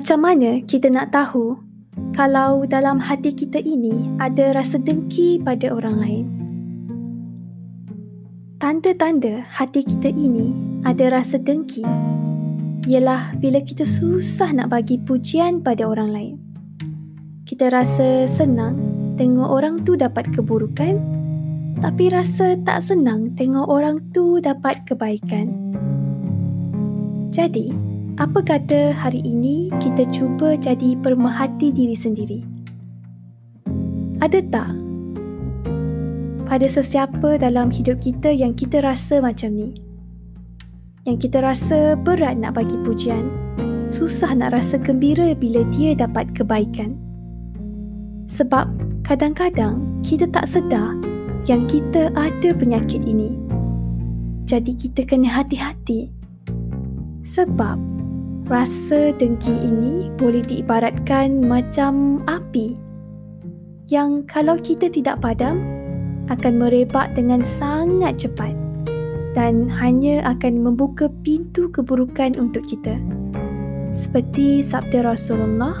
Macam mana kita nak tahu kalau dalam hati kita ini ada rasa dengki pada orang lain? Tanda-tanda hati kita ini ada rasa dengki ialah bila kita susah nak bagi pujian pada orang lain. Kita rasa senang tengok orang tu dapat keburukan tapi rasa tak senang tengok orang tu dapat kebaikan. Jadi, apa kata hari ini kita cuba jadi permahati diri sendiri? Ada tak pada sesiapa dalam hidup kita yang kita rasa macam ni? Yang kita rasa berat nak bagi pujian, susah nak rasa gembira bila dia dapat kebaikan. Sebab kadang-kadang kita tak sedar yang kita ada penyakit ini. Jadi kita kena hati-hati. Sebab Rasa dengki ini boleh diibaratkan macam api yang kalau kita tidak padam akan merebak dengan sangat cepat dan hanya akan membuka pintu keburukan untuk kita. Seperti sabda Rasulullah,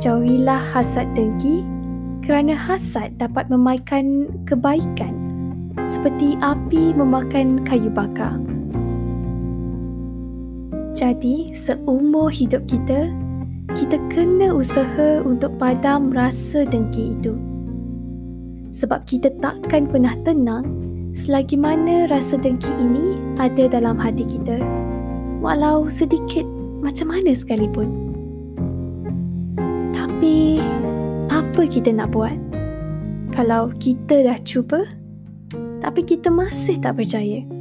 jauhilah hasad dengki kerana hasad dapat memakan kebaikan seperti api memakan kayu bakar. Jadi, seumur hidup kita, kita kena usaha untuk padam rasa dengki itu. Sebab kita takkan pernah tenang selagi mana rasa dengki ini ada dalam hati kita. Walau sedikit macam mana sekalipun. Tapi, apa kita nak buat? Kalau kita dah cuba, tapi kita masih tak percaya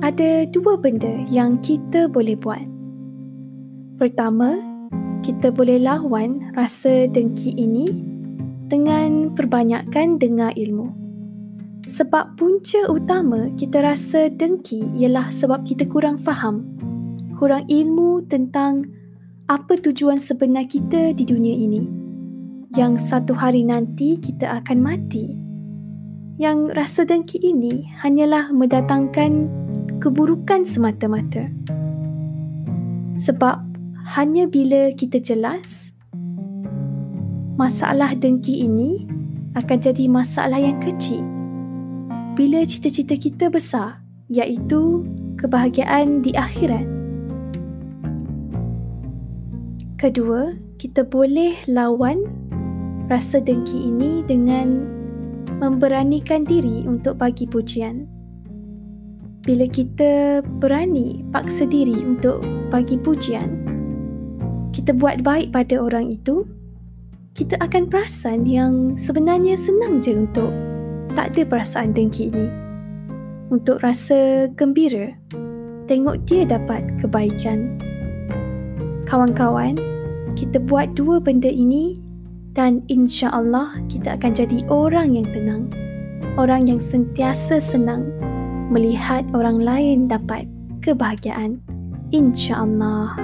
ada dua benda yang kita boleh buat. Pertama, kita boleh lawan rasa dengki ini dengan perbanyakkan dengar ilmu. Sebab punca utama kita rasa dengki ialah sebab kita kurang faham, kurang ilmu tentang apa tujuan sebenar kita di dunia ini. Yang satu hari nanti kita akan mati. Yang rasa dengki ini hanyalah mendatangkan keburukan semata-mata. Sebab hanya bila kita jelas masalah dengki ini akan jadi masalah yang kecil bila cita-cita kita besar iaitu kebahagiaan di akhirat. Kedua, kita boleh lawan rasa dengki ini dengan memberanikan diri untuk bagi pujian bila kita berani paksa diri untuk bagi pujian, kita buat baik pada orang itu, kita akan perasan yang sebenarnya senang je untuk tak ada perasaan dengki ini. Untuk rasa gembira, tengok dia dapat kebaikan. Kawan-kawan, kita buat dua benda ini dan insya Allah kita akan jadi orang yang tenang. Orang yang sentiasa senang melihat orang lain dapat kebahagiaan. InsyaAllah.